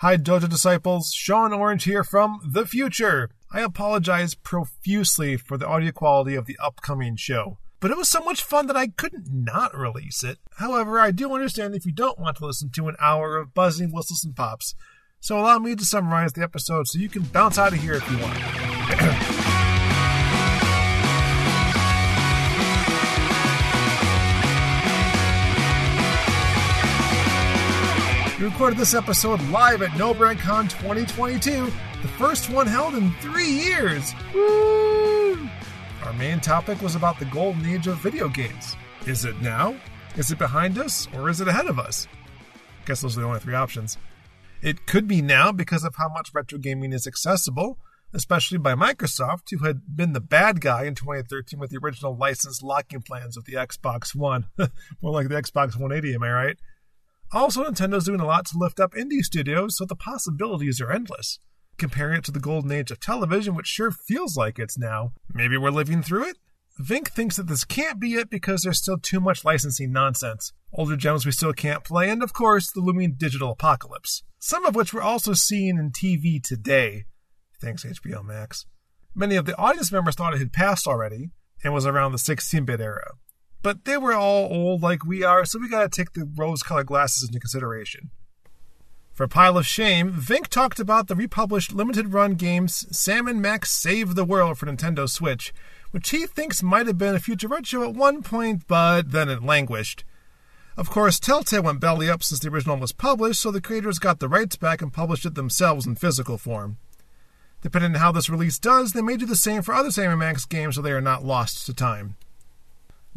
Hi, Dojo Disciples. Sean Orange here from the future. I apologize profusely for the audio quality of the upcoming show, but it was so much fun that I couldn't not release it. However, I do understand if you don't want to listen to an hour of buzzing whistles and pops, so allow me to summarize the episode so you can bounce out of here if you want. We recorded this episode live at No Brand Con 2022, the first one held in three years. Woo! Our main topic was about the golden age of video games. Is it now? Is it behind us? Or is it ahead of us? I guess those are the only three options. It could be now because of how much retro gaming is accessible, especially by Microsoft, who had been the bad guy in 2013 with the original license locking plans of the Xbox One. More like the Xbox 180, am I right? Also, Nintendo's doing a lot to lift up indie studios, so the possibilities are endless. Comparing it to the golden age of television, which sure feels like it's now, maybe we're living through it? Vinnk thinks that this can't be it because there's still too much licensing nonsense, older gems we still can't play, and of course, the looming digital apocalypse. Some of which we're also seeing in TV today. Thanks, HBO Max. Many of the audience members thought it had passed already and was around the 16 bit era but they were all old like we are, so we gotta take the rose colored glasses into consideration. For pile of shame, Vinnk talked about the republished limited run games Sam and Max Save the World for Nintendo Switch, which he thinks might have been a future retro at one point, but then it languished. Of course, Telltale went belly up since the original was published, so the creators got the rights back and published it themselves in physical form. Depending on how this release does, they may do the same for other Sam and Max games so they are not lost to time.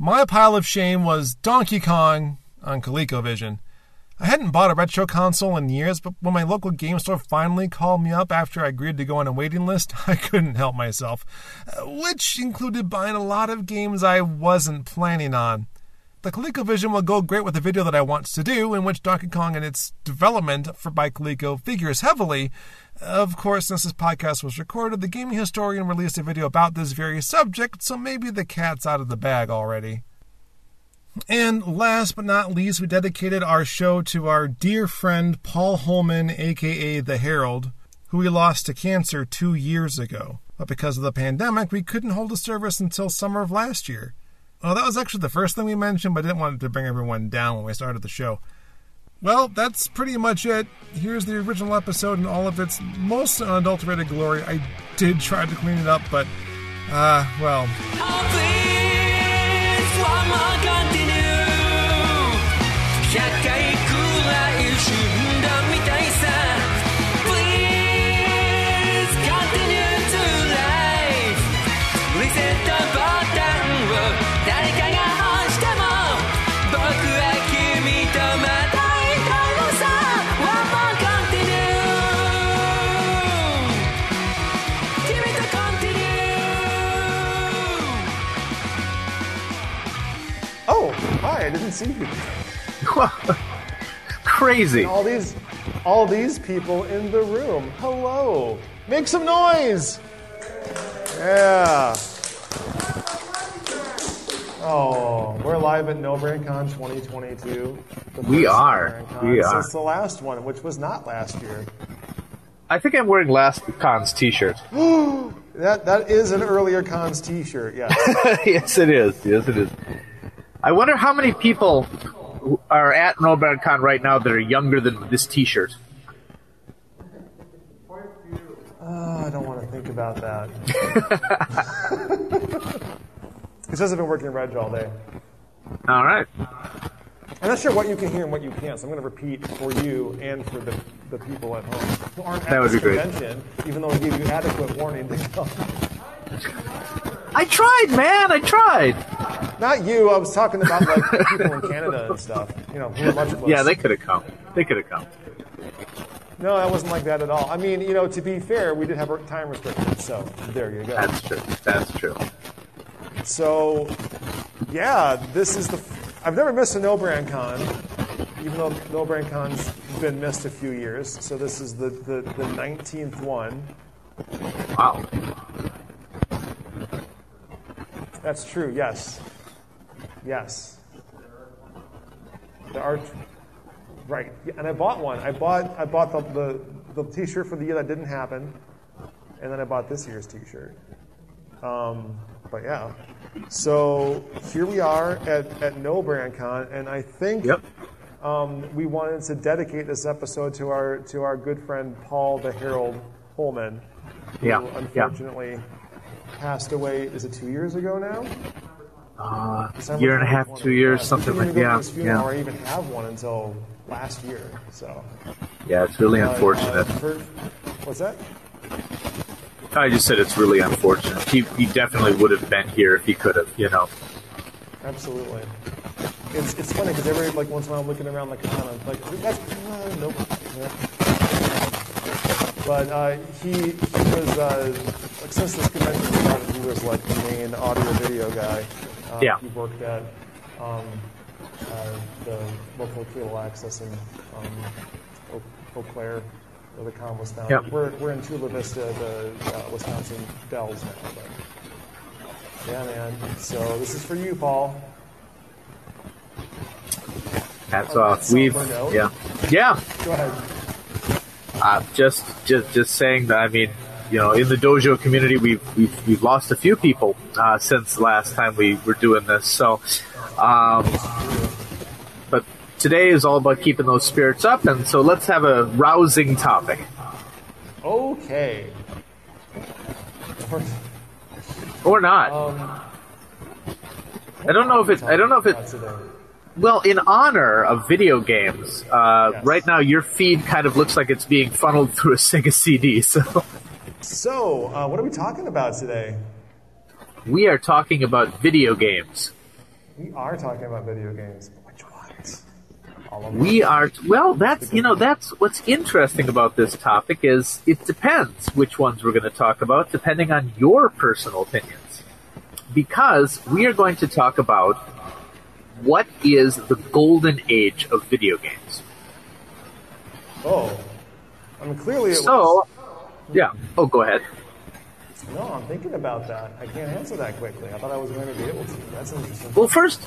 My pile of shame was Donkey Kong on ColecoVision. I hadn't bought a retro console in years, but when my local game store finally called me up after I agreed to go on a waiting list, I couldn't help myself, uh, which included buying a lot of games I wasn't planning on. The ColecoVision will go great with the video that I want to do, in which Donkey Kong and its development for by Coleco figures heavily. Of course, since this podcast was recorded, the gaming historian released a video about this very subject, so maybe the cat's out of the bag already. And last but not least, we dedicated our show to our dear friend Paul Holman, aka The Herald, who we lost to cancer two years ago. But because of the pandemic, we couldn't hold a service until summer of last year. Well, that was actually the first thing we mentioned, but I didn't want to bring everyone down when we started the show. Well, that's pretty much it. Here's the original episode in all of its most unadulterated glory. I did try to clean it up, but, uh, well. Didn't see you. Crazy. And all these, all these people in the room. Hello. Make some noise. Yeah. Oh, we're live at No Brand Con 2022. We are. We are. Since the last one, which was not last year. I think I'm wearing last con's T-shirt. that that is an earlier cons T-shirt. Yes. yes, it is. Yes, it is. I wonder how many people are at No Brand Con right now that are younger than this T-shirt. Oh, I don't want to think about that. He says I've been working Reg all day. All right. I'm not sure what you can hear and what you can't, so I'm going to repeat for you and for the, the people at home who aren't at That would this be great. convention, even though I gave you adequate warning to come. I tried, man. I tried. Not you. I was talking about like people in Canada and stuff. You know, who are much closer. Yeah, they could have come. They could have come. No, that wasn't like that at all. I mean, you know, to be fair, we did have time restrictions, so there you go. That's true. That's true. So, yeah, this is the. I've never missed a No Brand Con, even though No Brand Con's been missed a few years. So this is the the, the 19th one. Wow. That's true. Yes. Yes. There are. Right, yeah, and I bought one. I bought I bought the, the the T-shirt for the year that didn't happen, and then I bought this year's T-shirt. Um, but yeah, so here we are at at No Brand Con, and I think Yep. um, we wanted to dedicate this episode to our to our good friend Paul the Herald Holman, who Yeah, yeah. Passed away. Is it two years ago now? Uh, December year and a half, two years, something like didn't even go to yeah, funeral yeah, or even have one until last year. So yeah. It's really uh, unfortunate. uh, for- what's that? I just said it's really unfortunate. He, he definitely would have been here if he could have, you know. Absolutely. It's, it's funny because every like once in a while I'm looking around like kind of like that's uh, nope. Yeah. But uh, he he was uh, like since this convention started he was like the main audio video guy. Uh, Yeah. He worked at um, uh, the local cable access in um, Eau Claire, where the con was found. Yep. We're we're in Chula Vista, the uh, Wisconsin Dells now. But yeah, man. So this is for you, Paul. Hats Oh, off. We've yeah, yeah. Go ahead. Uh, just just just saying that. I mean, you know, in the dojo community, we've we've, we've lost a few people uh, since the last time we were doing this. So, um, but today is all about keeping those spirits up, and so let's have a rousing topic. Okay. Or not. Um, I don't know if it. I don't know if it. Well, in honor of video games, uh, Yes. right now your feed kind of looks like it's being funneled through a Sega CD. So So, uh, what are we talking about today? we are talking about video games. We are talking about video games. Which ones? All of them. We are well. That's you know that's what's interesting about this topic is it depends which ones we're going to talk about depending on your personal opinions, because we are going to talk about what is the golden age of video games. Oh. I mean, clearly it So, yeah. Oh, go ahead. No, I'm thinking about that. I can't answer that quickly. I thought I was going to be able to. That's interesting. Well, first,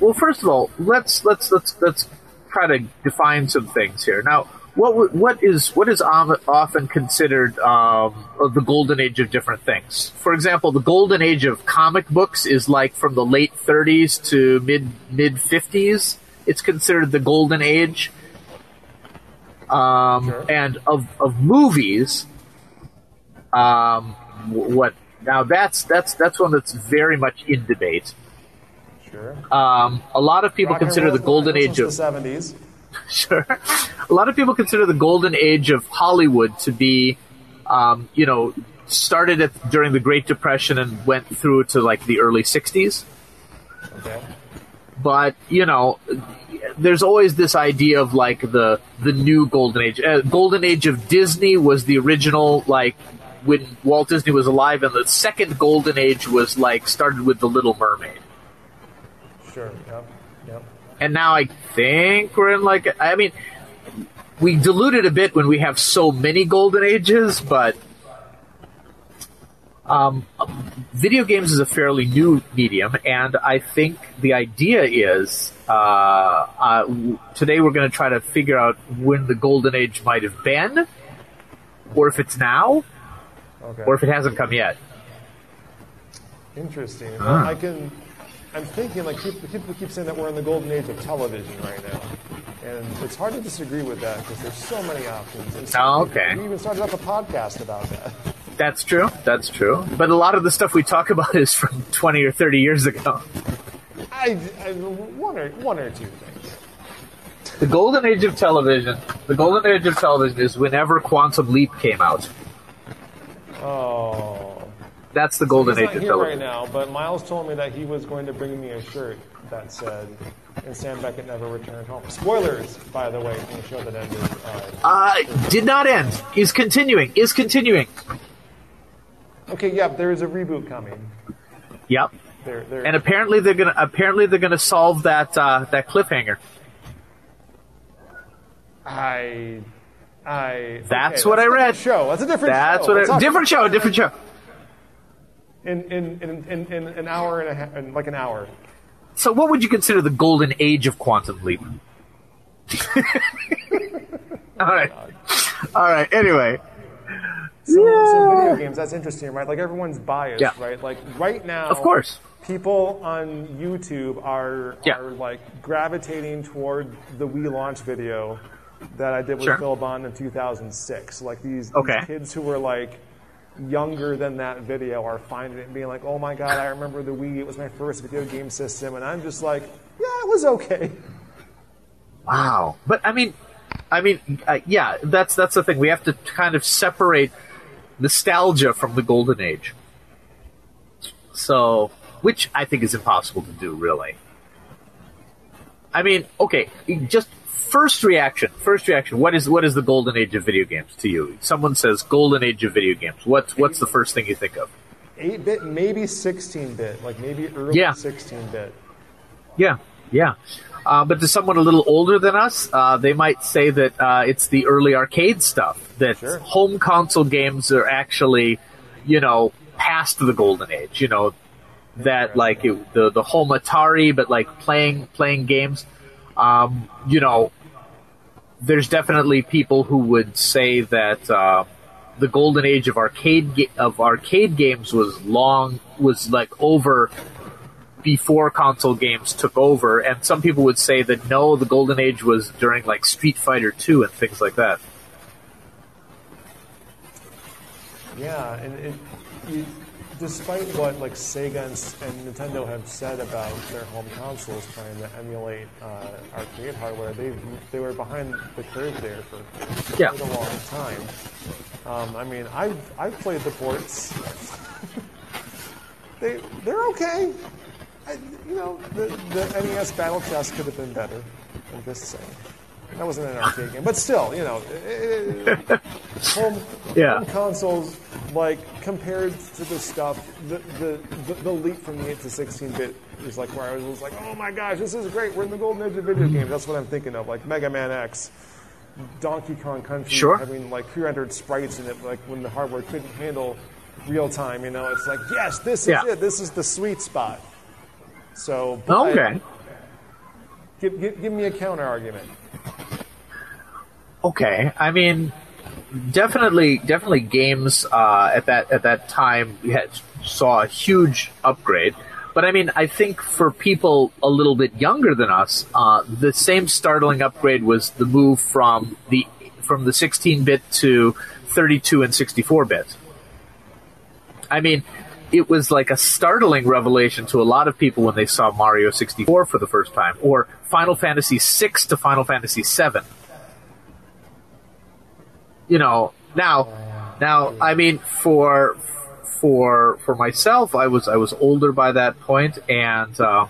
well, first of all, let's let's let's let's try to define some things here. Now, what what is what is often considered um, the golden age of different things? For example, the golden age of comic books is like from the late 30s to mid mid 50s. It's considered the golden age. Um, Sure. And of of movies, um, what now? That's that's that's one that's very much in debate. Sure. Um, a lot of people Rock consider the golden age of the 70s. sure. A lot of people consider the golden age of Hollywood to be, um, you know, started at, during the Great Depression and went through to like the early '60s. Okay. But you know, there's always this idea of like the the new golden age. Uh, golden age of Disney was the original, like when Walt Disney was alive, and the second golden age was like started with the Little Mermaid. Sure. Yep. And now I think we're in like I mean we dilute it a bit when we have so many golden ages, but um, video games is a fairly new medium, and I think the idea is uh, uh, w- today we're going to try to figure out when the golden age might have been, or if it's now, Okay. or if it hasn't come yet. Interesting. Ah. I can. I'm thinking like people, people keep saying that we're in the golden age of television right now, and it's hard to disagree with that because there's so many options. And so Oh, okay. We even started up a podcast about that. That's true. That's true. But a lot of the stuff we talk about is from 20 or 30 years ago. I, I one or one or two things. The golden age of television. The golden age of television is whenever Quantum Leap came out. Oh, That's the golden age not of here right now. But Miles told me that he was going to bring me a shirt that said, "And Sam Beckett never returned home." Spoilers, by the way, from the show that ended. Uh, Uh, did not end. Is continuing. Is continuing. okay, yep. There is a reboot coming. Yep. There, there. And apparently they're gonna apparently they're gonna solve that uh, that cliffhanger. I, I. That's okay, what I a different read. Show. That's a different. Show. That's show. what. I, different show. Different show. In in, in, in, in an hour and a half, in like an hour. So, what would you consider the golden age of Quantum Leap? All right. All right. Anyway, So, so Yeah. video games, that's interesting, right? Like everyone's biased, Yeah. right? Like right now, of course. people on YouTube are Yeah. are like gravitating toward the Wii launch video that I did with Sure. Phil Bond in 2006. Like these, these kids who were like younger than that video are finding it and being like, "Oh my god, I remember the Wii. It was my first video game system," and I'm just like, "Yeah, it was okay." Wow. But I mean, I mean, uh, yeah, that's that's the thing. We have to kind of separate nostalgia from the golden age. So, which I think is impossible to do, really. I mean, okay, just first reaction. First reaction. What is what is the golden age of video games to you? Someone says golden age of video games. What's what's the first thing you think of? 8-bit, maybe 16-bit, like maybe early Yeah. 16-bit. Yeah, yeah. Uh, but to someone a little older than us, uh, they might say that uh, it's the early arcade stuff. That Sure. home console games are actually, you know, past the golden age. You know, that like it, the the home Atari, but like playing playing games. Um, you know, there's definitely people who would say that uh, the golden age of arcade ga- of arcade games was long was like over before console games took over, and some people would say that no, the golden age was during like Street Fighter Two and things like that. Yeah, and it, you, despite what like Sega and, and Nintendo have said about their home consoles trying to emulate uh, arcade hardware, they they were behind the curve there for Yeah. quite a long time. Um, I mean, I've I've played the ports. they they're okay. I, you know, the, the NES Battle Chess could have been better. I'm just saying. That wasn't an arcade game, but still, you know, eh, home, Yeah. home consoles, like compared to the stuff, the, the, the, the leap from the 8 to 16 bit is like where I was like, oh my gosh, this is great. We're in the golden age of video games. That's what I'm thinking of, like Mega Man X, Donkey Kong Country, Sure. having like pre-rendered sprites in it, like when the hardware couldn't handle real time. You know, it's like, yes, this is Yeah. it. This is the sweet spot. So, but Okay. give, give, give me a counter argument. Okay. I mean, definitely, definitely games uh, at that at that time had, saw a huge upgrade. But I mean, I think for people a little bit younger than us, uh, the same startling upgrade was the move from the from the 16-bit to 32 and 64-bit. I mean, it was like a startling revelation to a lot of people when they saw Mario 64 for the first time, or Final Fantasy 6 to Final Fantasy 7 you know now now i mean for for for myself i was i was older by that point and uh,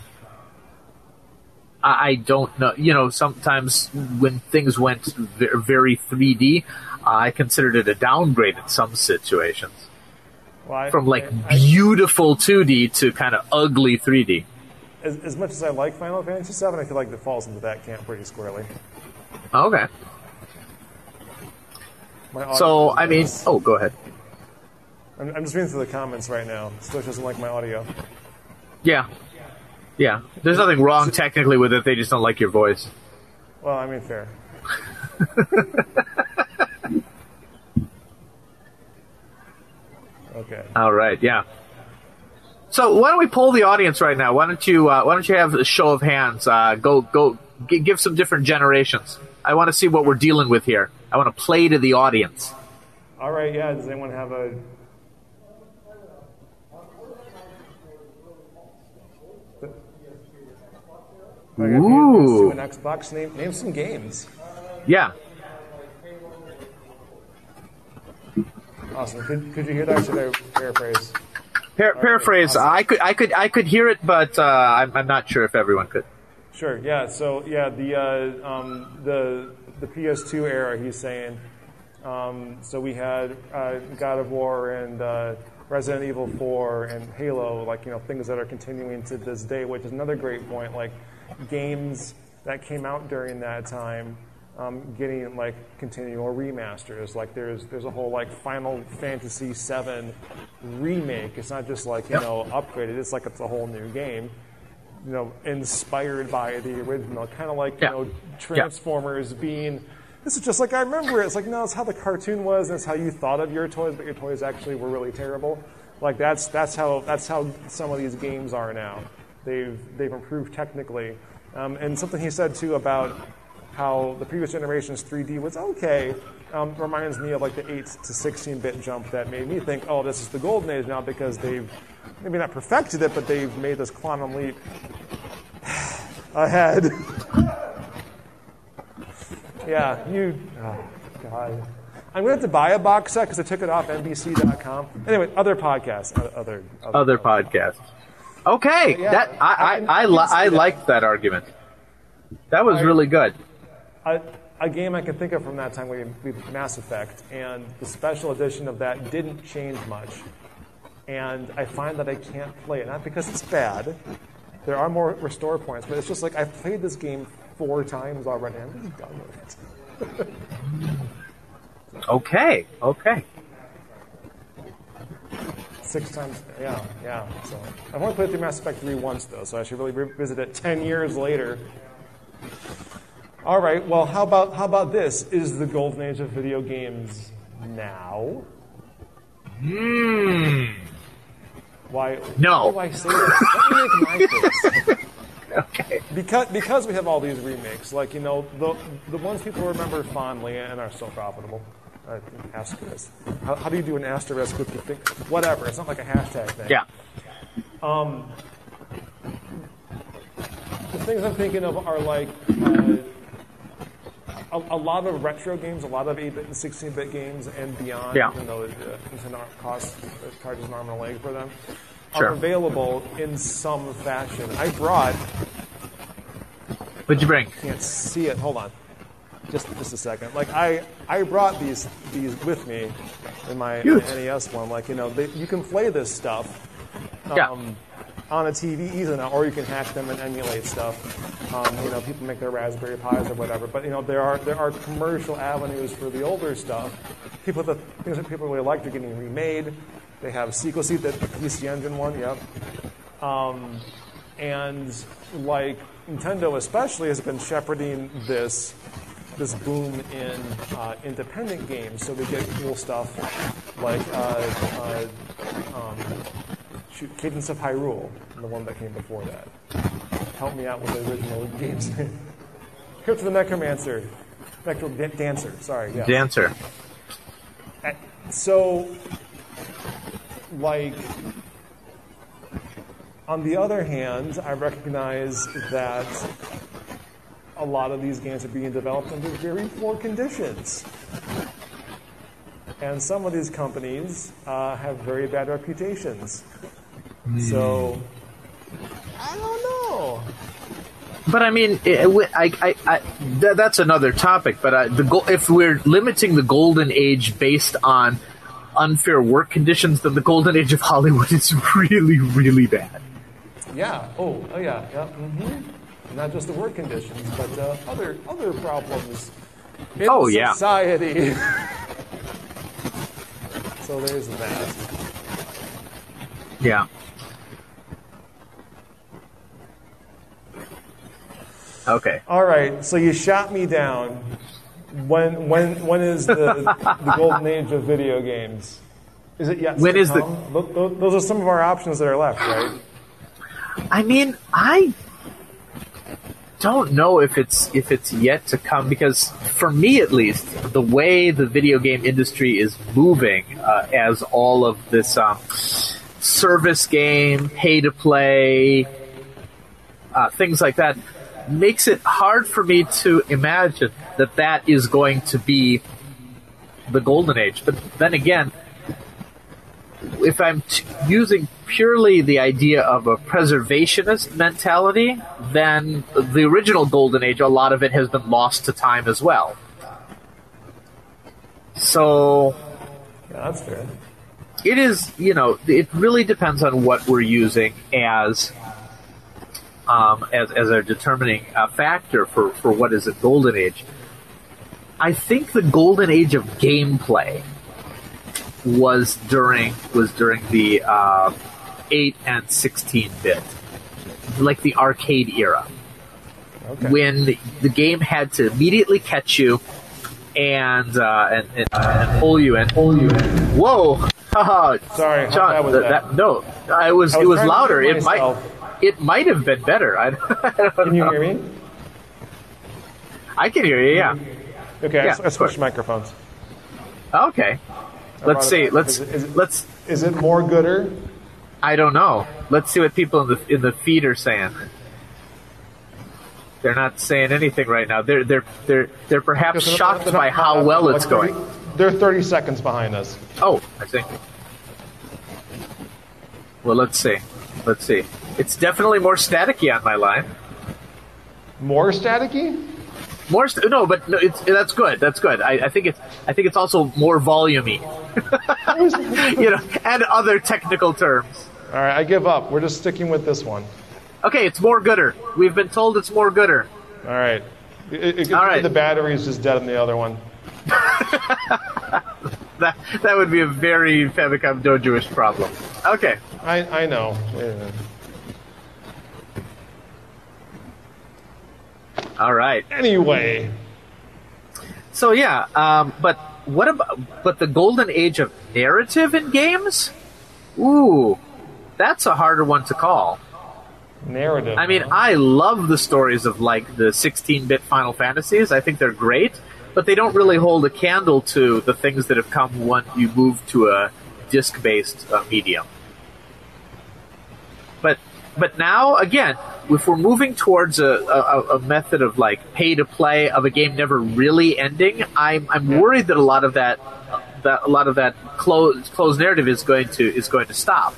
I, I don't know you know sometimes when things went very 3d i considered it a downgrade in some situations. Well, I- from like I- I- beautiful 2d to kind of ugly 3d as, as much as I like Final Fantasy VII, I feel like it falls into that camp pretty squarely. okay. My so i mean is- oh go ahead I'm, I'm just reading through the comments right now. Stitch doesn't like my audio. yeah yeah there's nothing wrong technically with it they just don't like your voice Well, I mean, fair. okay. All right, yeah. So why don't we poll the audience right now? Why don't you uh, Why don't you have a show of hands? Uh, go go g- give some different generations. I want to see what we're dealing with here. I want to play to the audience. All right. Yeah. Does anyone have a. Ooh. PS2 Xbox. Name name some games. Yeah. Awesome. Could, could you hear that? Should I paraphrase? Par- paraphrase. I could I could I could hear it, but uh, I'm, I'm not sure if everyone could. Sure. Yeah. So yeah, the uh, um, the the PS2 era. He's saying. Um, so we had uh, God of War and uh, Resident Evil 4 and Halo, like you know things that are continuing to this day, which is another great point. Like games that came out during that time, um, getting like continual remasters. Like there's there's a whole like Final Fantasy VII remake. It's not just like you Yep. know upgraded. It's like it's a whole new game you know, inspired by the original, kind of like Yeah. you know, Transformers being. This is just like I remember it. It's like no, it's how the cartoon was, and it's how you thought of your toys, but your toys actually were really terrible. Like that's that's how that's how some of these games are now. They've they've improved technically, um, and something he said too about how the previous generation's 3D was okay um, reminds me of like the 8 to 16-bit jump that made me think, oh, this is the golden age now because they've maybe not perfected it, but they've made this quantum leap ahead. yeah, you. Oh, God. I'm going to have to buy a box set because I took it off NBC.com. Anyway, other podcasts. Other, other, Other podcasts. Okay, Yeah, that I I I I, I li- I that. liked that argument. That was I- really good. a, a game I can think of from that time would be Mass Effect, and the special edition of that didn't change much. And I find that I can't play it, not because it's bad. There are more restore points, but it's just like I've played this game four times already. I'm just done with it. Okay, okay. Six times, yeah, yeah. So I've only played through Mass Effect 3 once, though, so I should really revisit it 10 years later. All right, well, how about, how about this? Is the golden age of video games now? Hmm. Why? No. Why do I say that? Let me make my case. Okay. Because, because we have all these remakes, like, you know, the, the ones people remember fondly and are still profitable. Uh, asterisk. How, how do you do an asterisk with the thing? Whatever. It's not like a hashtag thing. Yeah. Um, The things I'm thinking of are like uh, a, a lot of retro games, a lot of 8-bit and 16-bit games, and beyond. Yeah. Even though uh, Nintendo costs charges an arm and a leg for them, Sure. are available in some fashion. I brought. What'd you bring? Can't see it. Hold on. Just just a second. Like I I brought these these with me in my, NES one. Like you know they, you can play this stuff Yeah. On a TV easily now, or you can hack them and emulate stuff. Um, you know, people make their Raspberry Pis or whatever. But you know, there are there are commercial avenues for the older stuff. People the things that people really like are getting remade. They have sequel seat that the PC Engine one. Yep. Um, and like Nintendo especially has been shepherding this this boom in uh, independent games, so we get cool stuff like uh, uh, um, shoot, Cadence of Hyrule, the one that came before that. Help me out with the original games. name. Crypt of the Necromancer, Necro Dan- Dancer. Sorry, yeah. Dancer. So, like, on the other hand, I recognize that a lot of these games are being developed under very poor conditions. And some of these companies uh, have very bad reputations. So, I don't know. But I mean, it, I, I, I, th- that's another topic. But uh, the go- if we're limiting the golden age based on unfair work conditions, then the golden age of Hollywood is really, really bad. Yeah. Oh, oh yeah. Yeah. hmm Not just the work conditions, but uh, other other problems in Oh, yeah. society. so there's that. Yeah. Okay. All right. So you shot me down. When when when is the the golden age of video games? Is it yet? When is the- come? Tho- tho- Those are some of our options that are left, right? I mean, I don't know if it's if it's yet to come because, for me at least, the way the video game industry is moving, uh, as all of this um, service game, pay to play, uh, things like that, makes it hard for me to imagine that that is going to be the golden age. But then again, if I'm t- using purely the idea of a preservationist mentality, then the original Golden Age, a lot of it has been lost to time as well. So Yeah, that's fair. it is, you know, it really depends on what we're using as um, as, as a determining uh, factor for, for what is a golden age. I think the golden age of gameplay was during was during the uh, eight and sixteen bit like the arcade era Okay. when the, the game had to immediately catch you and uh, and, and, uh, and pull you in. Pull you in. Whoa! Sorry, John. bad was th- that? no, I was. I it was was louder. It might. It might have been better. I, I don't Can you know. hear me? I can hear you. Yeah. Okay, I- Yeah, I, switched microphones. Okay. brought Let's see. Let's Is it- is it- let's. Is it more gooder? I don't know. Let's see what people in the in the feed are saying. They're not saying anything right now. They're they're they're they're perhaps Because shocked they're by how well like it's 30 going. They're 30 seconds behind us. Oh, I see. Well, let's see. Let's see. It's definitely more staticky on my line. More staticky? More st- no, but no, it's that's good. That's good. I, I think it's I think it's also more volumey. you know, and other technical terms. All right, I give up. We're just sticking with this one. Okay, it's more gooder. We've been told it's more gooder. All right. It, it, All right. The battery's just dead on the other one. That that would be a very Famicom Dojo-ish problem. Okay. I, I know. Yeah. All right. Anyway, So yeah, um, but what about but the golden age of narrative in games? Ooh, that's a harder one to call. narrative. I mean, huh? I love the stories of like the 16-bit Final Fantasies. I think they're great, but they don't really hold a candle to the things that have come when you move to a disc-based uh, medium. But but now again, if we're moving towards a, a, a method of like pay to play of a game never really ending, I'm I'm worried that a lot of that that a lot of that closed closed narrative is going to is going to stop.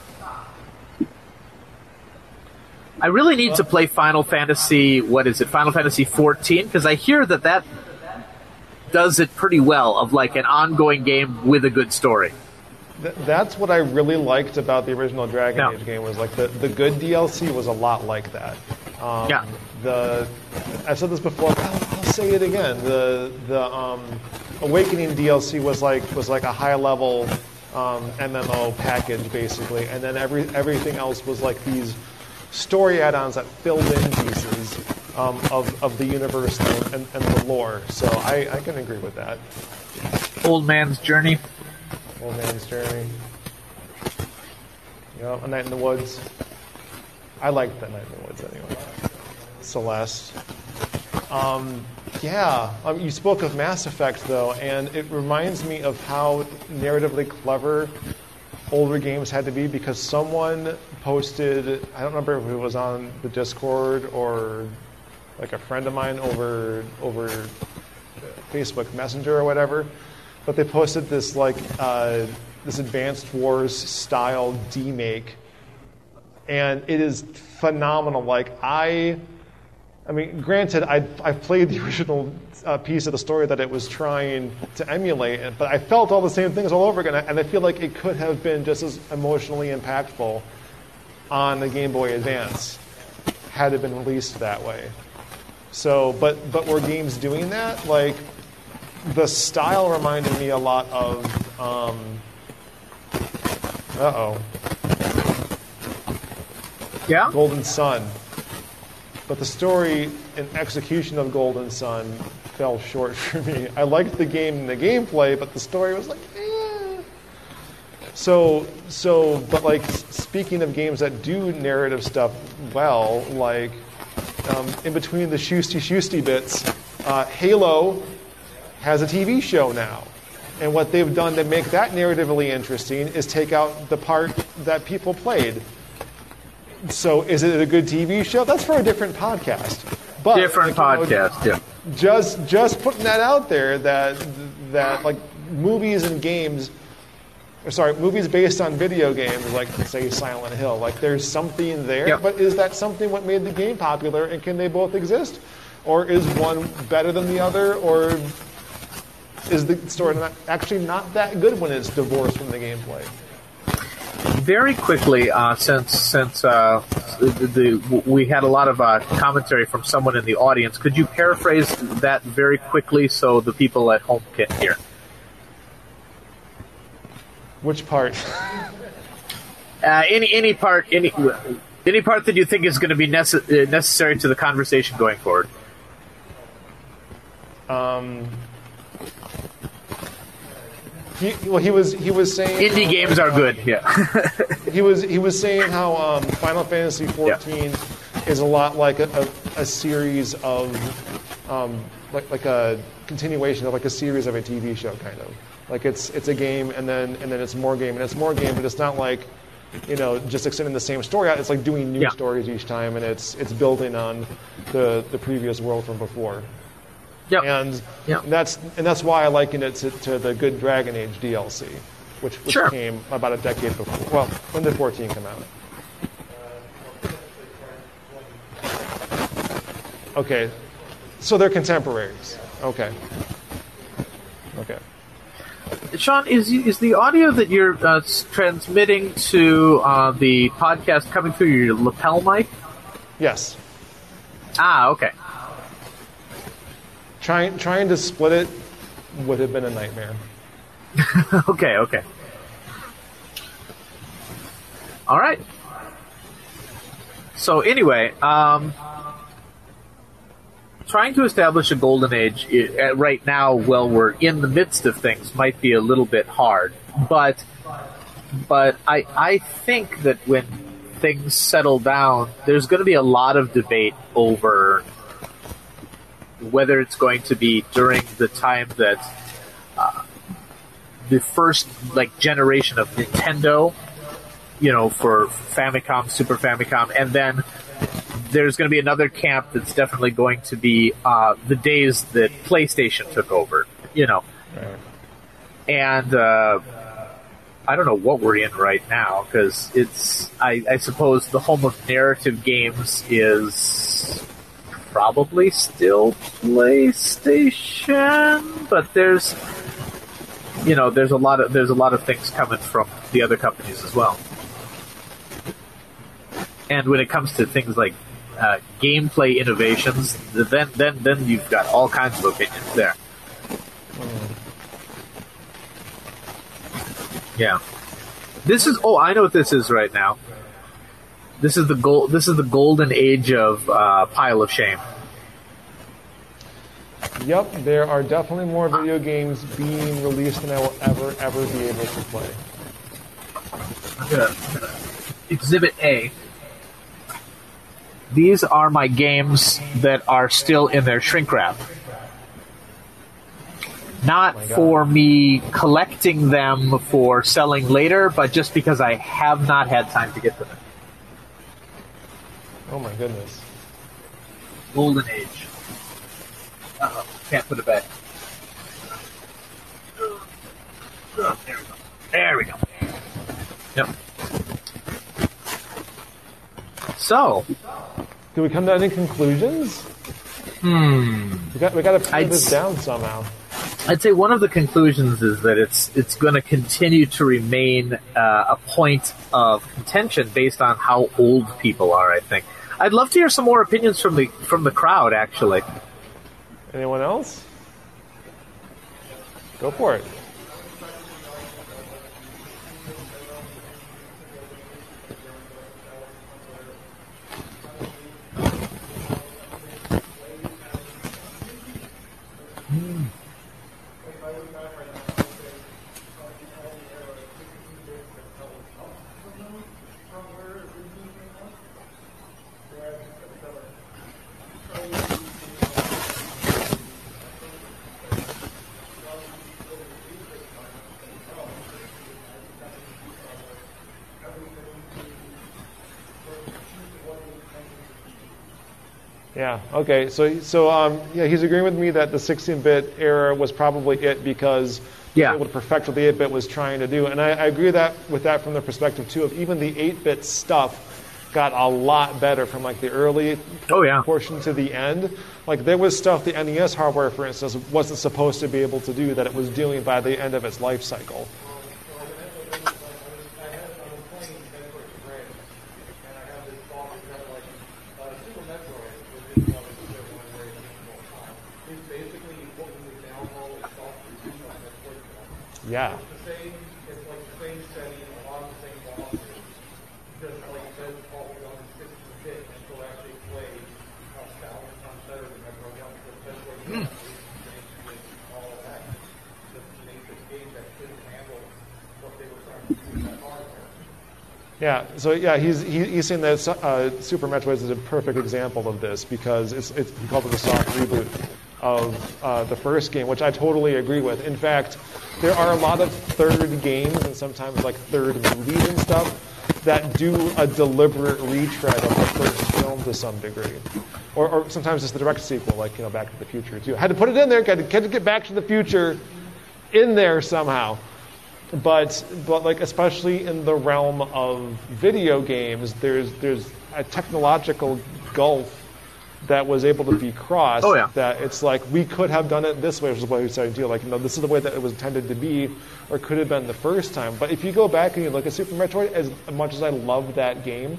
I really need to play Final Fantasy. What is it? Final Fantasy 14 because I hear that that does it pretty well of like an ongoing game with a good story. Th- that's what I really liked about the original Dragon Yeah. Age game was like the, the good DLC was a lot like that. Um, Yeah. The I've said this before, but I'll, I'll say it again. The the um, Awakening DLC was like was like a high level um, MMO package basically, and then every everything else was like these story add-ons that filled in pieces um, of of the universe and, and, and the lore. So I, I can agree with that. Old Man's Journey. Old Man's Journey. You know, A Night in the Woods. I liked that Night in the Woods anyway. Celeste. Um, yeah, um, you spoke of Mass Effect though, and it reminds me of how narratively clever older games had to be because someone posted, I don't remember if it was on the Discord or like a friend of mine over over Facebook Messenger or whatever, but they posted this like uh, this Advanced Wars style demake, and it is phenomenal. Like I, I mean, granted, I I played the original uh, piece of the story that it was trying to emulate, but I felt all the same things all over again, and I feel like it could have been just as emotionally impactful on the Game Boy Advance had it been released that way. So, but but were games doing that? Like the style reminded me a lot of. Um, uh oh, Yeah. Golden Sun. But the story and execution of Golden Sun fell short for me. I liked the game and the gameplay, but the story was like, eh. So, so, but like speaking of games that do narrative stuff well, like um, in between the shusty shusty bits, uh, Halo has a TV show now. And what they've done to make that narratively interesting is take out the part that people played. So is it a good TV show? That's for a different podcast. But Different like, you know, podcast. Yeah. just just putting that out there that that like movies and games or sorry movies based on video games like say silent hill like there's something there Yep. but is that something what made the game popular and can they both exist or is one better than the other or is the story not, actually not that good when it's divorced from the gameplay Very quickly, uh, since since uh, the, the we had a lot of uh, commentary from someone in the audience, could you paraphrase that very quickly so the people at home can hear? which part Uh, any any part any Any part that you think is going to be nece- uh, necessary to the conversation going forward? He, well, he was he was saying Indie games are good. Yeah. he was he was saying how um, Final Fantasy XIV is a lot like a, a, a series of um, like like a continuation of like a series of a TV show kind of like it's it's a game and then and then it's more game and it's more game but it's not like you know just extending the same story out it's like doing new Yeah. stories each time and it's it's building on the the previous world from before yep. and Yeah. that's and that's why I liken it to, to the Good Dragon Age DLC, which, which Sure. came about a decade before. Well, when did 14 come out? Okay, so they're contemporaries. Okay. Okay. Sean, is is the audio that you're uh, transmitting to uh, the podcast coming through your lapel mic? Yes. Ah, okay. Trying trying to split it would have been a nightmare. okay, okay. All right. So anyway, um, trying to establish a golden age right now, while we're in the midst of things, might be a little bit hard. But, but I I think that when things settle down, there's going to be a lot of debate over whether it's going to be during the time that the first like generation of Nintendo, you know, for Famicom, Super Famicom, and then there's going to be another camp that's definitely going to be uh, the days that PlayStation took over, you know, and uh, I don't know what we're in right now because it's I, I suppose the home of narrative games is probably still PlayStation, but there's you know, there's a lot of there's a lot of things coming from the other companies as well. And when it comes to things like uh, gameplay innovations, then then then you've got all kinds of opinions there. Yeah, this is. Oh, I know what this is right now. This is the gold. This is the golden age of uh, pile of shame. Yep, there are definitely more video games being released than I will ever ever be able to play. I'm gonna, I'm gonna- Exhibit A. These are my games that are still in their shrink wrap. Not God. for me collecting them for selling later, but just because I have not had time to get to them. Oh my goodness. Golden Age. Uh-oh, can't put it back. Oh, there we go. There we go. Yep. So, Do we come to any conclusions? Hmm. We got we got to pin this down somehow. I'd say one of the conclusions is that it's it's going to continue to remain uh, a point of contention based on how old people are. I think. I'd love to hear some more opinions from the from the crowd. Actually, Anyone else? Go for it. Yeah. Okay. So so um, yeah, he's agreeing with me that the 16-bit era was probably it because Yeah. it would perfect what the 8-bit was trying to do, and I, I agree that with that from the perspective too of even the 8-bit stuff got a lot better from like the early Oh, yeah. portion to the end. Like there was stuff the NES hardware, for instance, wasn't supposed to be able to do that it was doing by the end of its life cycle. Yeah. Yeah, so yeah, he's he, he's saying that uh, Super Metroid is a perfect example of this because it's, it's he called it a soft reboot of uh, the first game, which I totally agree with. In fact, there are a lot of third games and sometimes like third movies and stuff that do a deliberate retread of the first film to some degree, or, or sometimes it's the direct sequel, like you know Back to the Future too. I had to put it in there, had to, had to get Back to the Future in there somehow but but like especially in the realm of video games, there's there's a technological gulf that was able to be crossed. Oh, yeah. That it's like we could have done it this way, which is what we started to do. Like you know, this is the way that it was intended to be, or could have been the first time. But if you go back and you look at Super Metroid, as much as I love that game,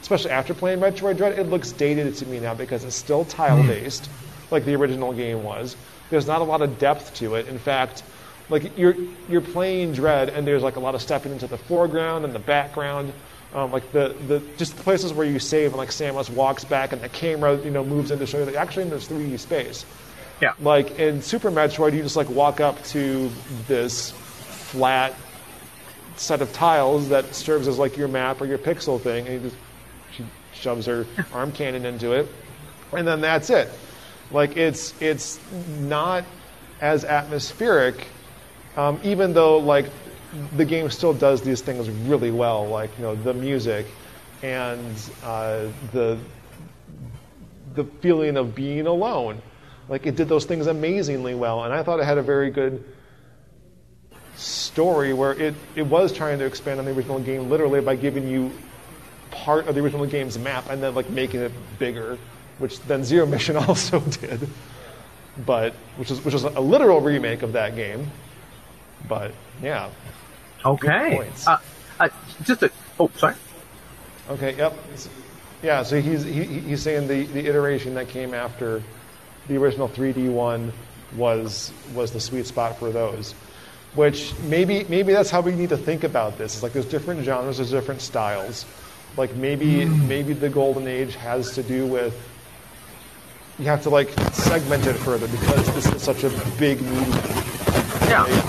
especially after playing Metroid Dread, it looks dated to me now because it's still tile based, hmm. like the original game was. There's not a lot of depth to it. In fact like you're you're playing Dread, and there's like a lot of stepping into the foreground and the background, um, like the the just the places where you save, and like Samus walks back, and the camera you know moves in to show you that actually in this 3D space. Yeah. Like in Super Metroid, you just like walk up to this flat set of tiles that serves as like your map or your pixel thing, and you just she shoves her arm cannon into it, and then that's it. Like it's it's not as atmospheric um, even though like the game still does these things really well, like you know the music and uh, the the feeling of being alone. Like it did those things amazingly well, and I thought it had a very good story where it, it was trying to expand on the original game literally by giving you part of the original game's map and then like making it bigger, which then Zero Mission also did. But which was which was a literal remake of that game. But yeah. Okay. Uh, uh, just a. Oh, sorry. Okay. Yep. Yeah. So he's he, he's saying the, the iteration that came after the original 3D one was was the sweet spot for those. Which maybe maybe that's how we need to think about this. It's like there's different genres, there's different styles. Like maybe maybe the golden age has to do with you have to like segment it further because this is such a big medium. Yeah.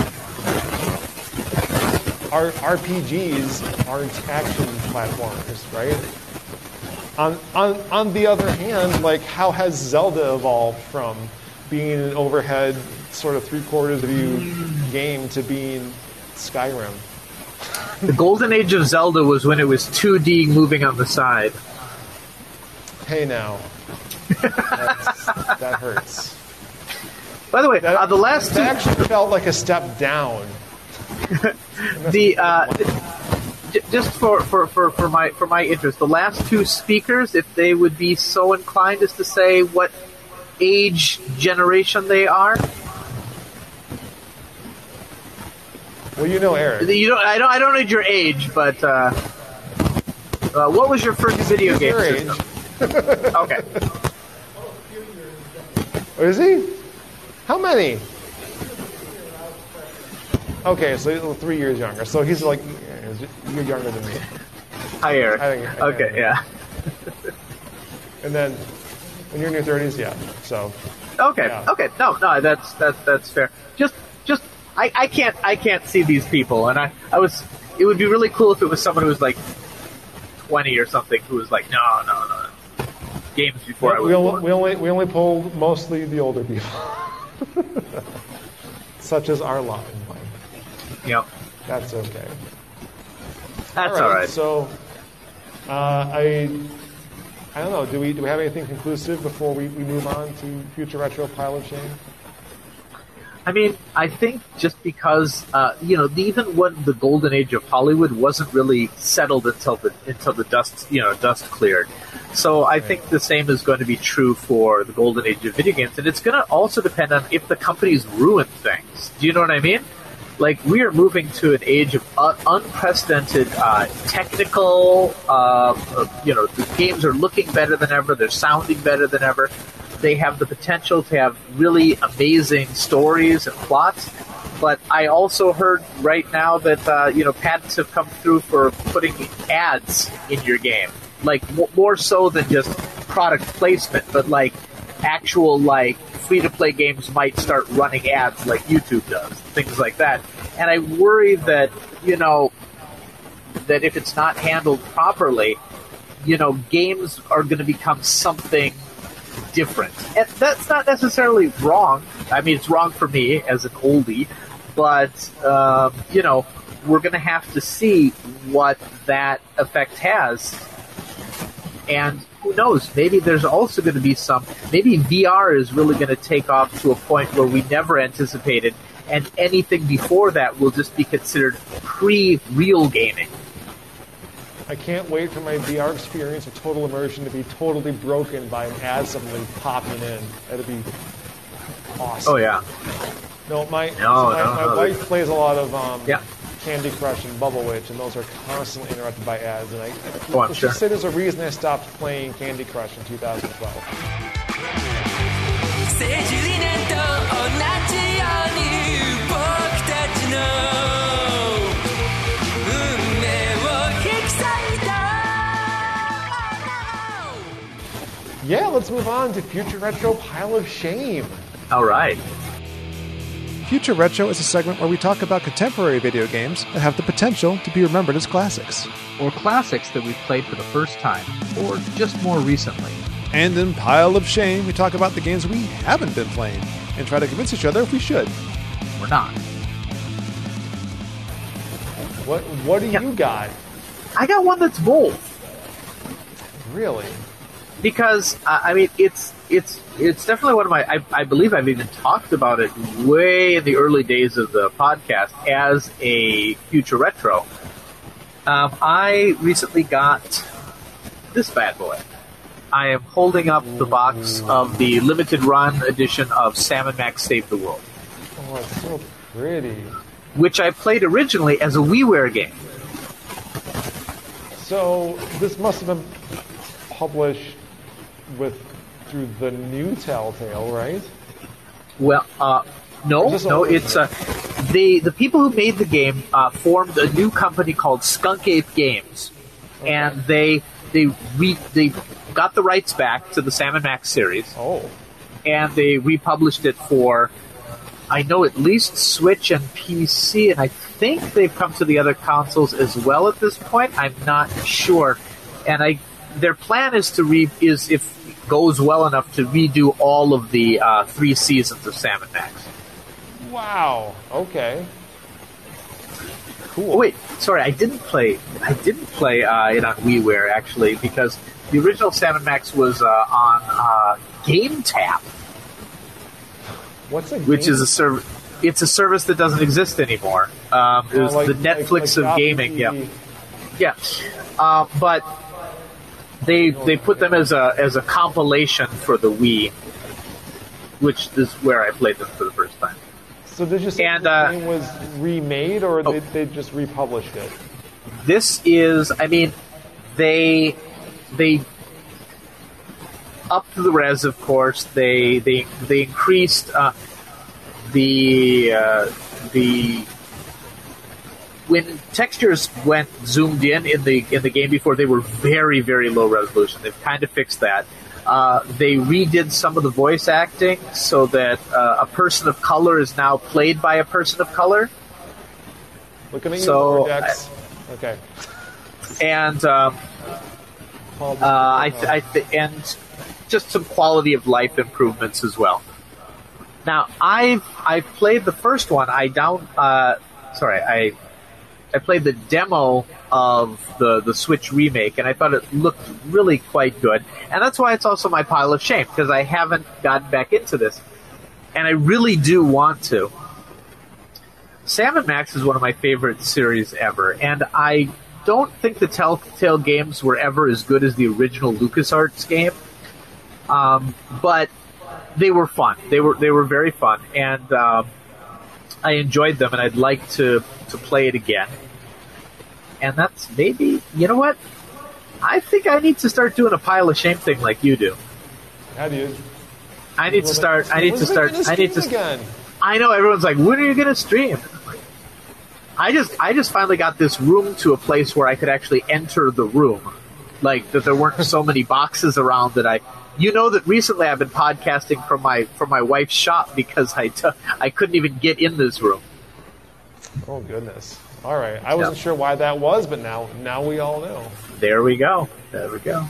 R- RPGs aren't action platformers, right? On, on, on the other hand, like how has Zelda evolved from being an overhead sort of three quarters view game to being Skyrim? The golden age of Zelda was when it was 2D moving on the side. Hey now, That's, that hurts. By the way, That, uh, the last two, actually felt like a step down. the uh, j- just for, for, for, for my for my interest, the last two speakers, if they would be so inclined as to say what age generation they are, Well, you know Eric. you don't. I don't. I don't need your age, but uh, uh, what was your first video game? Your age. Okay. Is he? How many? Okay, so three years younger. So he's like, you're younger than me. Higher. I think- okay. Yeah. And then when you're in your 30s, yeah. So Okay. Yeah. Okay. No, no, that's that's that's fair. Just just I, I can't I can't see these people, and I I was it would be really cool if it was someone who was like twenty or something who was like no no no games before I was we only, we only we only pull mostly the older people, such as our lot. Yep. That's okay. That's all right. So uh, I I don't know. Do we do we have anything conclusive before we, we move on to future retro pile of shame? I mean, I think just because uh, you know, even when the golden age of Hollywood wasn't really settled until the until the dust you know dust cleared. So I think the same is going to be true for the golden age of video games, and it's going to also depend on if the companies ruin things. Do you know what I mean? Like we are moving to an age of un- unprecedented uh, technical. Uh, you know, the games are looking better than ever. They're sounding better than ever. They have the potential to have really amazing stories and plots. But I also heard right now that uh, you know patents have come through for putting ads in your game. like m- more so than just product placement, but like actual like free to play games might start running ads like YouTube does, things like that. And I worry that you know that if it's not handled properly, you know, games are going to become something different. And that's not necessarily wrong. I mean, it's wrong for me as an oldie, but um, you know, we're going to have to see what that effect has. And who knows? Maybe there's also going to be some. Maybe VR is really going to take off to a point where we never anticipated, and anything before that will just be considered pre-real gaming. I can't wait for my VR experience of total immersion to be totally broken by an ad suddenly popping in. That'd be awesome. Oh yeah, No, my No, my, no, my no, wife plays a lot of um, Yeah. Candy Crush and Bubble Witch, and those are constantly interrupted by ads. And I, I sure. say there's a reason I stopped playing Candy Crush in 2012. yeah, let's move on to Future Retro Pile of Shame. All right. Future Retro is a segment where we talk about contemporary video games that have the potential to be remembered as classics. Or classics that we've played for the first time, or just more recently. And in Pile of Shame, we talk about the games we haven't been playing and try to convince each other if we should. Or not. What what do Yeah. you got? I got one that's bold. Really? Because uh, I mean it's it's it's definitely one of my I, I believe I've even talked about it way in the early days of the podcast as a future retro. Um, I recently got this bad boy. I am holding up the box of the limited run edition of Sam and Max Save the World, Oh, it's so pretty. which I played originally as a WiiWare game. So this must have been published with through the new Telltale, right? Well, uh, no, no, it's uh, the the people who made the game uh, formed a new company called Skunk Ape Games, and they they re, they got the rights back to the Sam and Max series, Oh, and they republished it for I know at least Switch and PC, and I think they've come to the other consoles as well at this point. I'm not sure, and I their plan is to re is if goes well enough to redo all of the uh, three seasons of Sam and Max. wow. Okay. Cool. Oh wait, sorry, I didn't play. I didn't play uh, it on WiiWare actually because the original Sam and Max was uh, on uh, GameTap, What's a game? which is a service. It's a service that doesn't exist anymore. Um, it Oh, was like- the Netflix like of Apple gaming. Yeah, TV. yeah. Uh, but they they put them as a as a compilation for the Wii, which is where I played them for the first time. So you say And, the uh, game was remade, or Oh. they, they just republished it? this is i mean they they up to the res of course they they they increased uh, the uh, the when textures went zoomed in in the in the game before they were very very low resolution they've kind of fixed that uh, they redid some of the voice acting so that uh, a person of color is now played by a person of color Looking at you, So. Okay. and um, Uh, I, th- I th- and just some quality of life improvements as well. Now, I've I've played the first one. I down uh, sorry, I I played the demo of the the Switch remake, and I thought it looked really quite good. And that's why it's also my pile of shame because I haven't gotten back into this, and I really do want to. Sam and Max is one of my favorite series ever, and I don't think the Telltale games were ever as good as the original LucasArts game. Um, but they were fun. They were they were very fun, and um, I enjoyed them, and I'd like to to play it again. And that's maybe you know what? I think I need to start doing a pile of shame thing like you do. How do you? I need to start. I need to start. I need to. again. I know everyone's like, when are you going to stream? I just, I just finally got this room to a place where I could actually enter the room. like that there weren't so many boxes around that I. You know that recently I've been podcasting from my from my wife's shop because I t- I couldn't even get in this room. Oh goodness. All right. I wasn't Yeah. sure why that was, but now now we all know. There we go. There we go.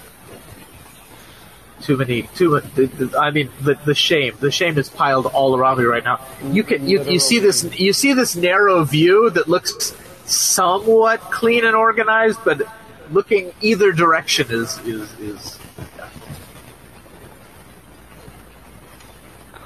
Too many, too much. the- the- I mean, the, the shame, the shame is piled all around me right now. You can, you, you see this, you see this narrow view that looks somewhat clean and organized, but looking either direction is is is.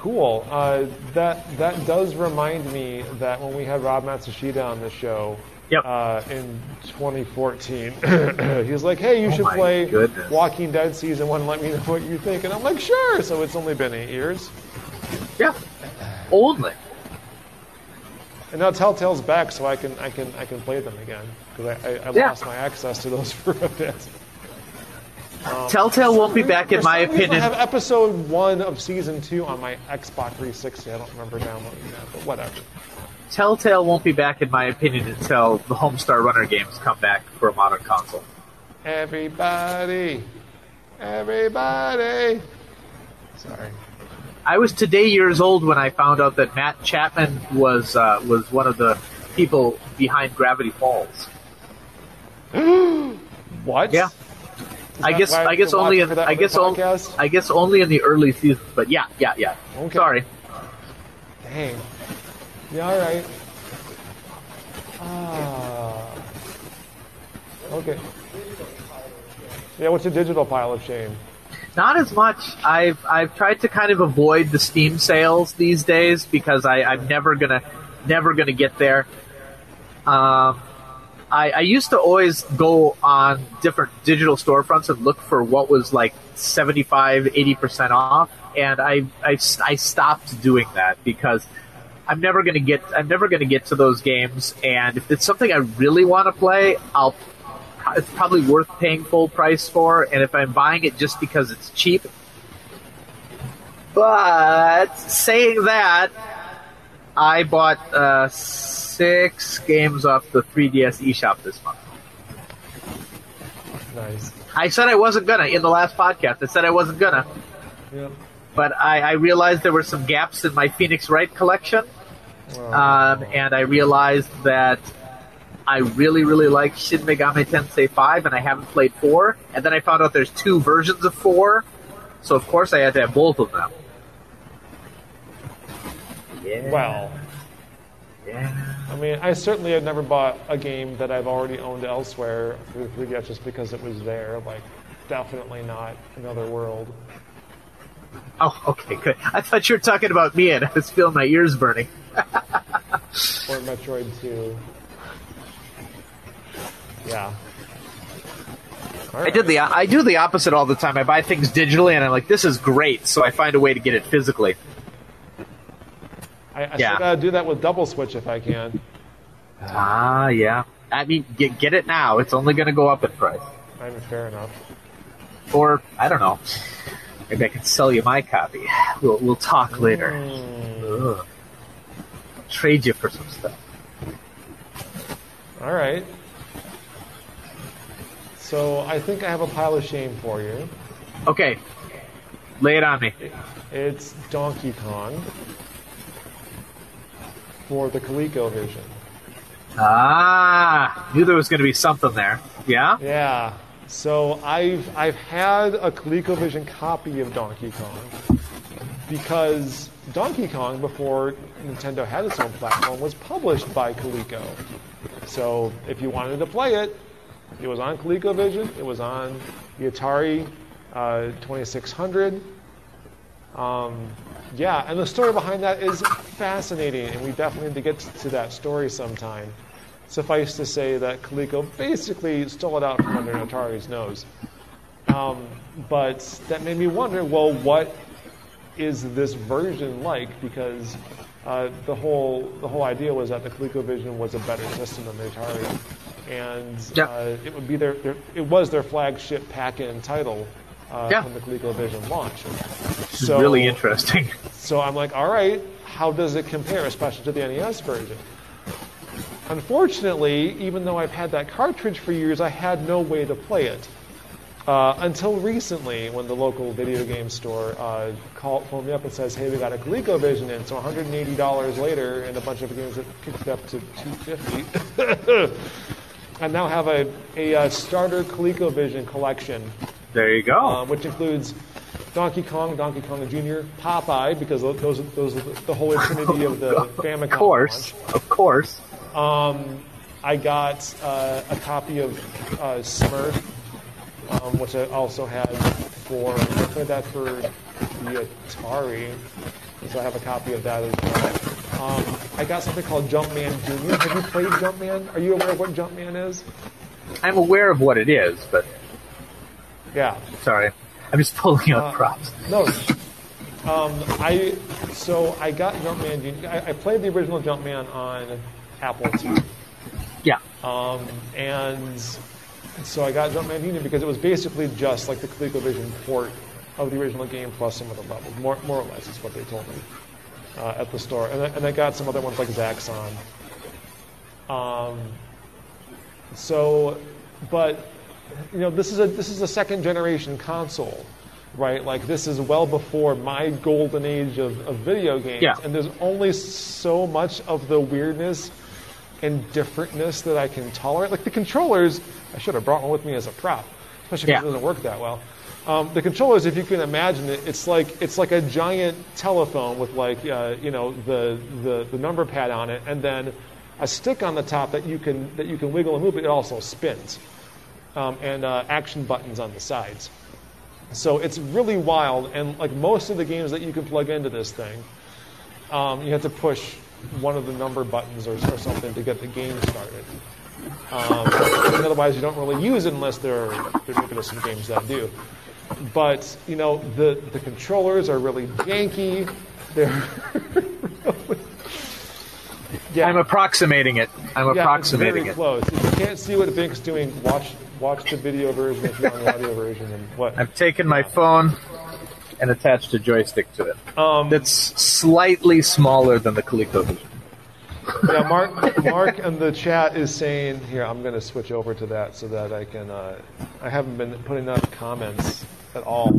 Cool. Uh, that that does remind me that when we had Rob Matsushita on the show Yep. uh, in 2014, he was like, "Hey, you Oh should play goodness. Walking Dead season one. Let me know what you think." And I'm like, "Sure." So it's only been eight years, Yeah. Only. and now Telltale's back, so I can I can I can play them again because I, I, I Yeah. lost my access to those for a bit. Telltale won't be back, in my opinion. I have episode one of season two on my Xbox 360. I don't remember downloading that, but whatever. Telltale won't be back, in my opinion, until the Homestar Runner games come back for a modern console. Everybody, everybody. Sorry. I was today years old when I found out that Matt Chapman was uh, was one of the people behind Gravity Falls. What? Yeah. I guess I guess only in I guess on, podcast? I guess only in the early seasons. But yeah, yeah, yeah. Okay. Sorry. Dang. Yeah, all right. Ah. Okay. Yeah, what's a digital pile of shame? Not as much. I've I've tried to kind of avoid the Steam sales these days because I, I'm never gonna never gonna get there. Um, I, I used to always go on different digital storefronts and look for what was like 75, 80 percent off, and I, I I stopped doing that because I'm never gonna get I'm never gonna get to those games, and if it's something I really want to play, I'll it's probably worth paying full price for, and if I'm buying it just because it's cheap. But saying that, I bought uh, six games off the 3DS eShop this month. Nice. I said I wasn't gonna in the last podcast. I said I wasn't gonna, Yeah. but I, I realized there were some gaps in my Phoenix Wright collection, um, and I realized that I really, really like Shin Megami Tensei 5, and I haven't played 4. And then I found out there's two versions of 4, so of course I had to have both of them. Yeah. Well, Yeah. I mean, I certainly have never bought a game that I've already owned elsewhere through 3DS just because it was there. Like, definitely not another world. Oh, okay, good. I thought you were talking about me, and I was feeling my ears burning. Or Metroid 2. Yeah. I did the I do the opposite all the time. I buy things digitally, and I'm like, this is great, so I find a way to get it physically. I, I Yeah. gotta do that with Double Switch if I can. Ah, yeah. I mean, get get it now. It's only going to go up in price. I mean, fair enough. Or I don't know. Maybe I can sell you my copy. We'll we'll talk later. Ugh. Trade you for some stuff. All right. So I think I have a pile of shame for you. Okay, lay it on me. It's Donkey Kong for the ColecoVision. Ah, knew there was going to be something there. Yeah. Yeah. So I've I've had a ColecoVision copy of Donkey Kong because Donkey Kong before Nintendo had its own platform was published by Coleco. So if you wanted to play it, it was on ColecoVision. It was on the Atari uh, 2600. Um, yeah, and the story behind that is fascinating, and we definitely need to get to that story sometime. Suffice to say that Coleco basically stole it out from under Atari's nose. Um, but that made me wonder, well, what is this version like? Because uh, the whole the whole idea was that the ColecoVision was a better system than the Atari, and Yep. uh, it would be their, their it was their flagship pack-in title uh, Yeah. when the ColecoVision launched. Is really interesting. So I'm like, all right, how does it compare, especially to the NES version? Unfortunately, even though I've had that cartridge for years, I had no way to play it. Uh, until recently, when the local video game store uh, called, phoned me up and says, "Hey, we got a ColecoVision in." So 180 dollars later, and a bunch of games that kicked up to 250. I now have a, a uh, starter ColecoVision collection, There you go. uh, which includes Donkey Kong, Donkey Kong Jr., Popeye, because those those are, those are the, holy trinity of the Famicom of course, launch. of course. I got uh, a copy of uh, Smurf, um, which I also had for I played that for the Atari, so I have a copy of that as well. Um, I got something called Jumpman Junior. Have you played Jumpman? Are you aware of what Jumpman is? I'm aware of what it is, but Yeah. sorry, I'm just pulling Uh, out props. No. Um, I so I got Jumpman. I, I played the original Jumpman on Apple II. Yeah, Um, and so I got Jumpman Junior because it was basically just like the ColecoVision port of the original game plus some of the levels, more, more or less is what they told me uh, at the store. And I, and I got some other ones like Zaxxon. Um, so, but you know, this is a this is a second generation console, right? Like this is well before my golden age of, of video games, Yeah. and there's only so much of the weirdness and differentness that I can tolerate. Like the controllers, I should have brought one with me as a prop, especially because Yeah. it doesn't work that well. Um, the controllers, if you can imagine it, it's like it's like a giant telephone with like uh, you know the, the the number pad on it, and then a stick on the top that you can that you can wiggle and move. But it also spins, um, and uh, action buttons on the sides. So it's really wild, and like most of the games that you can plug into this thing, um, you have to push one of the number buttons or, or something to get the game started. Um, and otherwise, you don't really use it unless there are, there's some games that do. But you know, the the controllers are really janky. They're yeah, I'm approximating it. I'm yeah, it's approximating very it. close. If you can't see what Vinnk's doing, watch watch the video version if on the audio version. And what? I've taken my phone and attached a joystick to it. Um, That's slightly smaller than the ColecoVision. yeah, Mark, Mark in the chat is saying here. I'm going to switch over to that so that I can. Uh, I haven't been putting up comments at all.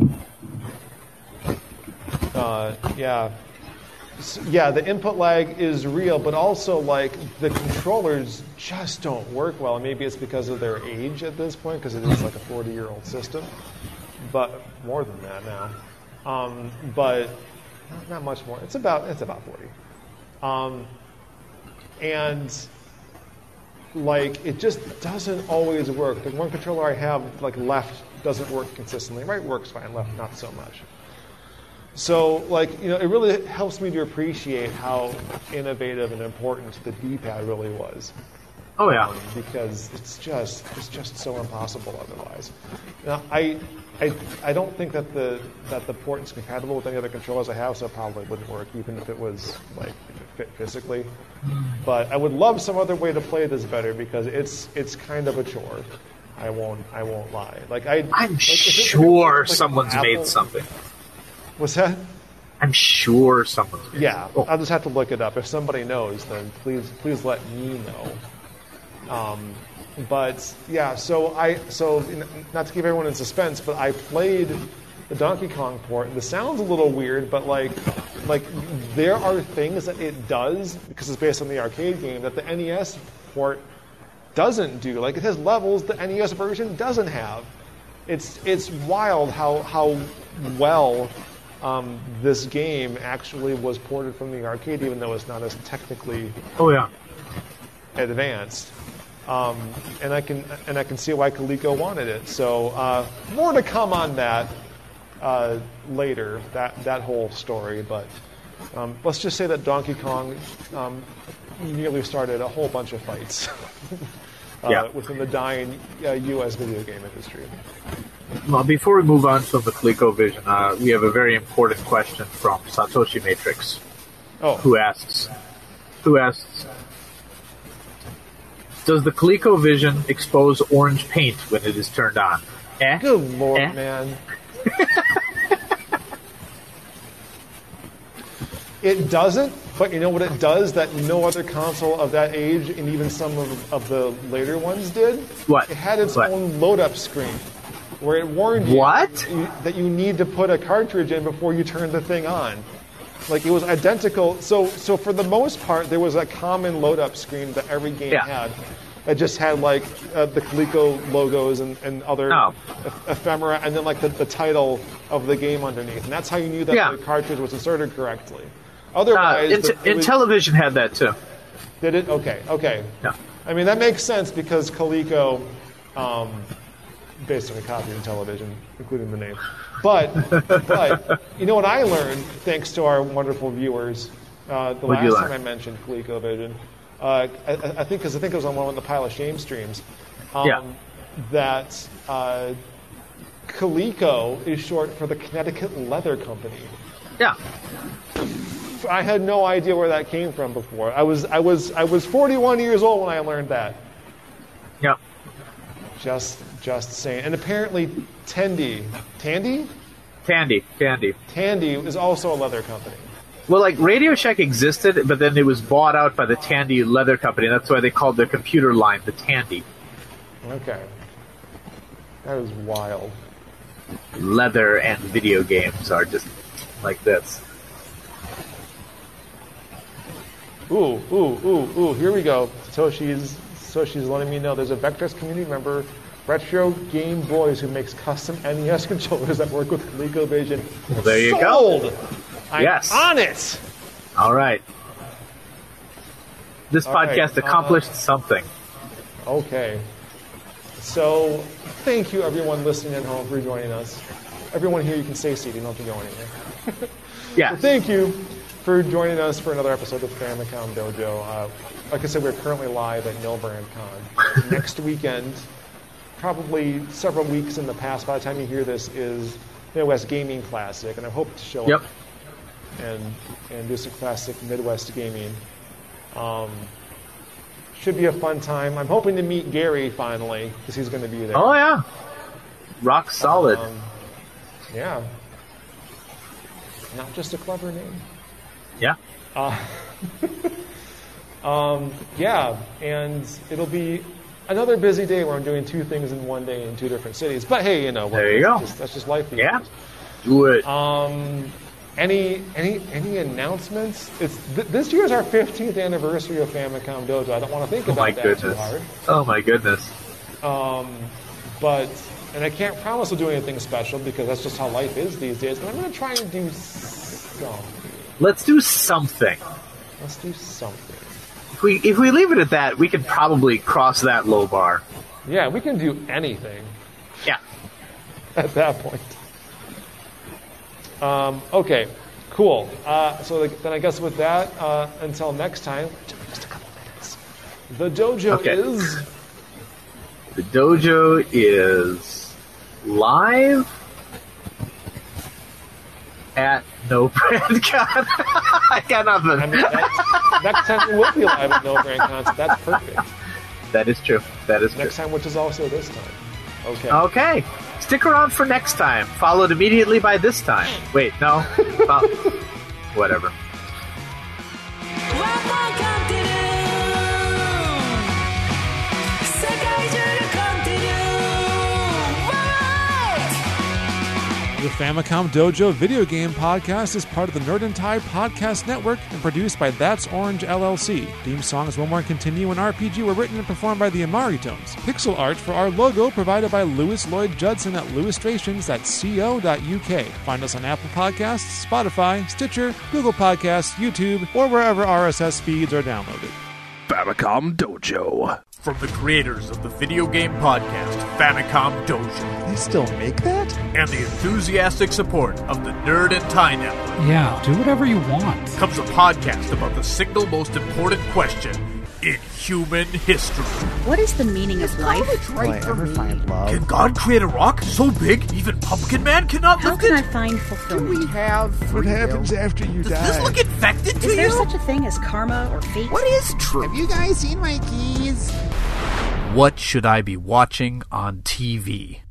Uh, yeah, yeah. The input lag is real, but also like the controllers just don't work well. Maybe it's because of their age at this point, because it is like a 40 year old system, but more than that now. Um, but not, not much more. It's about it's about 40. Um, and like it just doesn't always work. The one controller I have, like left, doesn't work consistently. Right works fine, left not so much. So like you know, it really helps me to appreciate how innovative and important the D-pad really was Oh yeah. um, because it's just it's just so impossible otherwise. Now, I, I I don't think that the that the port is compatible with any other controllers I have, so it probably wouldn't work even if it was like if it fit physically. But I would love some other way to play this better because it's it's kind of a chore. I won't I won't lie. Like I I'm like, if it- if it sure like someone's Apple- made something. What's that? I'm sure someone's made Yeah, Oh. I'll just have to look it up. If somebody knows, then please please let me know. Um, but yeah, so I so not to keep everyone in suspense, but I played the Donkey Kong port. The sounds a little weird, but like like there are things that it does because it's based on the arcade game that the NES port doesn't do. Like it has levels the NES version doesn't have. It's it's wild how how well um, this game actually was ported from the arcade, even though it's not as technically Oh yeah. advanced. Um, and I can and I can see why Coleco wanted it. So uh, more to come on that uh, later. That that whole story, but um, let's just say that Donkey Kong um, nearly started a whole bunch of fights Yeah. within the dying uh, U.S. video game industry. Well, before we move on from the ColecoVision, uh, we have a very important question from Satoshi Matrix, Oh, who asks, who asks, does the ColecoVision expose orange paint when it is turned on? Eh? good lord, Eh? man! It doesn't, but you know what it does that no other console of that age and even some of, of the later ones did? What? It had its What? own load up screen where it warned you What? you- that you need to put a cartridge in before you turn the thing on. Like it was identical. So, so for the most part, there was a common load up screen that every game Yeah. had. That just had like uh, the Coleco logos and, and other Oh. eph- ephemera, and then like the, the title of the game underneath, and that's how you knew that Yeah. the cartridge was inserted correctly. Uh, Otherwise, in, the- in television had that too. did it? Okay, okay. Yeah. I mean, that makes sense because Coleco um, basically copied Intellivision, including the name. But, but you know what I learned, thanks to our wonderful viewers, uh, the What'd last time? I mentioned ColecoVision, uh, I, I I think because I think it was on one of the Pile of Shame streams, um, Yeah. that uh, Coleco is short for the Connecticut Leather Company. Yeah. I had no idea where that came from before. I was I was I was 41 years old when I learned that. Yeah. Just just saying. And apparently Tandy, Tandy, Tandy. Tandy. Tandy is also a leather company. Well, like Radio Shack existed, but then it was bought out by the Tandy Leather Company. That's why they called the computer line the Tandy. Okay. That is wild. Leather and video games are just like this. Ooh, ooh, ooh, ooh. Here we go. Satoshi's Satoshi's letting me know there's a Vectrex community member, Retro Game Boys, who makes custom NES controllers that work with ColecoVision. Well, there you go. Sold! I'm Yes. on it. All right. This All right, podcast uh, accomplished something. Okay. So, thank you everyone listening at home for joining us. Everyone here, you can stay seated, you don't have to go anywhere. Yeah. Thank you for joining us for another episode of Famicom Dojo. Uh, like I said, we're currently live at No Brand Con. Next weekend, probably several weeks in the past, by the time you hear this, is Midwest Gaming Classic, and I hope to show Yep. up and and do some classic Midwest gaming. Um, should be a fun time. I'm hoping to meet Gary finally because he's going to be there. Oh yeah. Rock solid. Um, yeah. Not just a clever name. Yeah. Um, yeah, and it'll be another busy day where I'm doing two things in one day in two different cities. But hey, you know, There you that's go. Just, that's just life. Yeah. days. Do it. Um, any any any announcements? It's th- this year's our 15th anniversary of Famicom Dojo. I don't want to think oh about my that too goodness. hard. Oh my goodness. but and I can't promise to do anything special because that's just how life is these days. But I'm going to try and do something. Let's do something. Let's do something. If we if we leave it at that, we could probably cross that low bar. Yeah, we can do anything Yeah. at that point. Um, okay, cool. Uh, so then I guess with that, uh, until next time, just a couple minutes. The dojo Okay. is The dojo is live at No Brand Con. I got I nothing. mean, that's, next time we will be live at No Brand Concert. That's perfect. That is true. That is true. Next time, which is also this time. Okay. Okay. Stick around for next time, followed immediately by this time. Wait, no? Fo- Whatever. The Famicom Dojo video game podcast is part of the Nerd and Tie podcast network and produced by That's Orange LLC. Theme songs One More Continue and RPG were written and performed by the Imari Tones. Pixel art for our logo provided by Louis Lloyd Judson at louistrations.co.uk. Find us on Apple Podcasts, Spotify, Stitcher, Google Podcasts, YouTube, or wherever RSS feeds are downloaded. Famicom Dojo. From the creators of the video game podcast Famicom Dojo They still make that? and the enthusiastic support of the Nerd and Tie Network Yeah, do whatever you want. comes a podcast about the single most important question in human history. What is the meaning of life? Will I ever find love? Can God create a rock so big even Pumpkin Man cannot look at it. How lift can it? I find fulfillment? Do we have What happens after you die? Does this look infected to you? Is there you? such a thing as karma or fate? What is true? Have you guys seen my keys? What should I be watching on TV?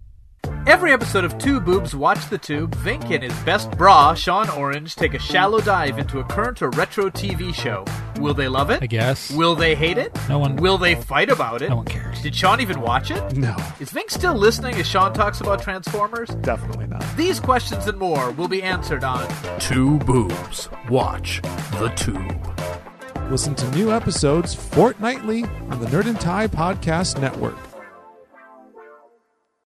Every episode of Two Boobs Watch the Tube, Vinnk and his best bra, Sean Orange, take a shallow dive into a current or retro TV show. Will they love it? I guess. Will they hate it? No one- Will they fight about it? No one cares. Did Sean even watch it? No, Is Vinnk still listening as Sean talks about Transformers? definitely not. These questions and more will be answered on Two boobs. Watch the tube. Listen to new episodes fortnightly on the Nerd and Tie Podcast Network.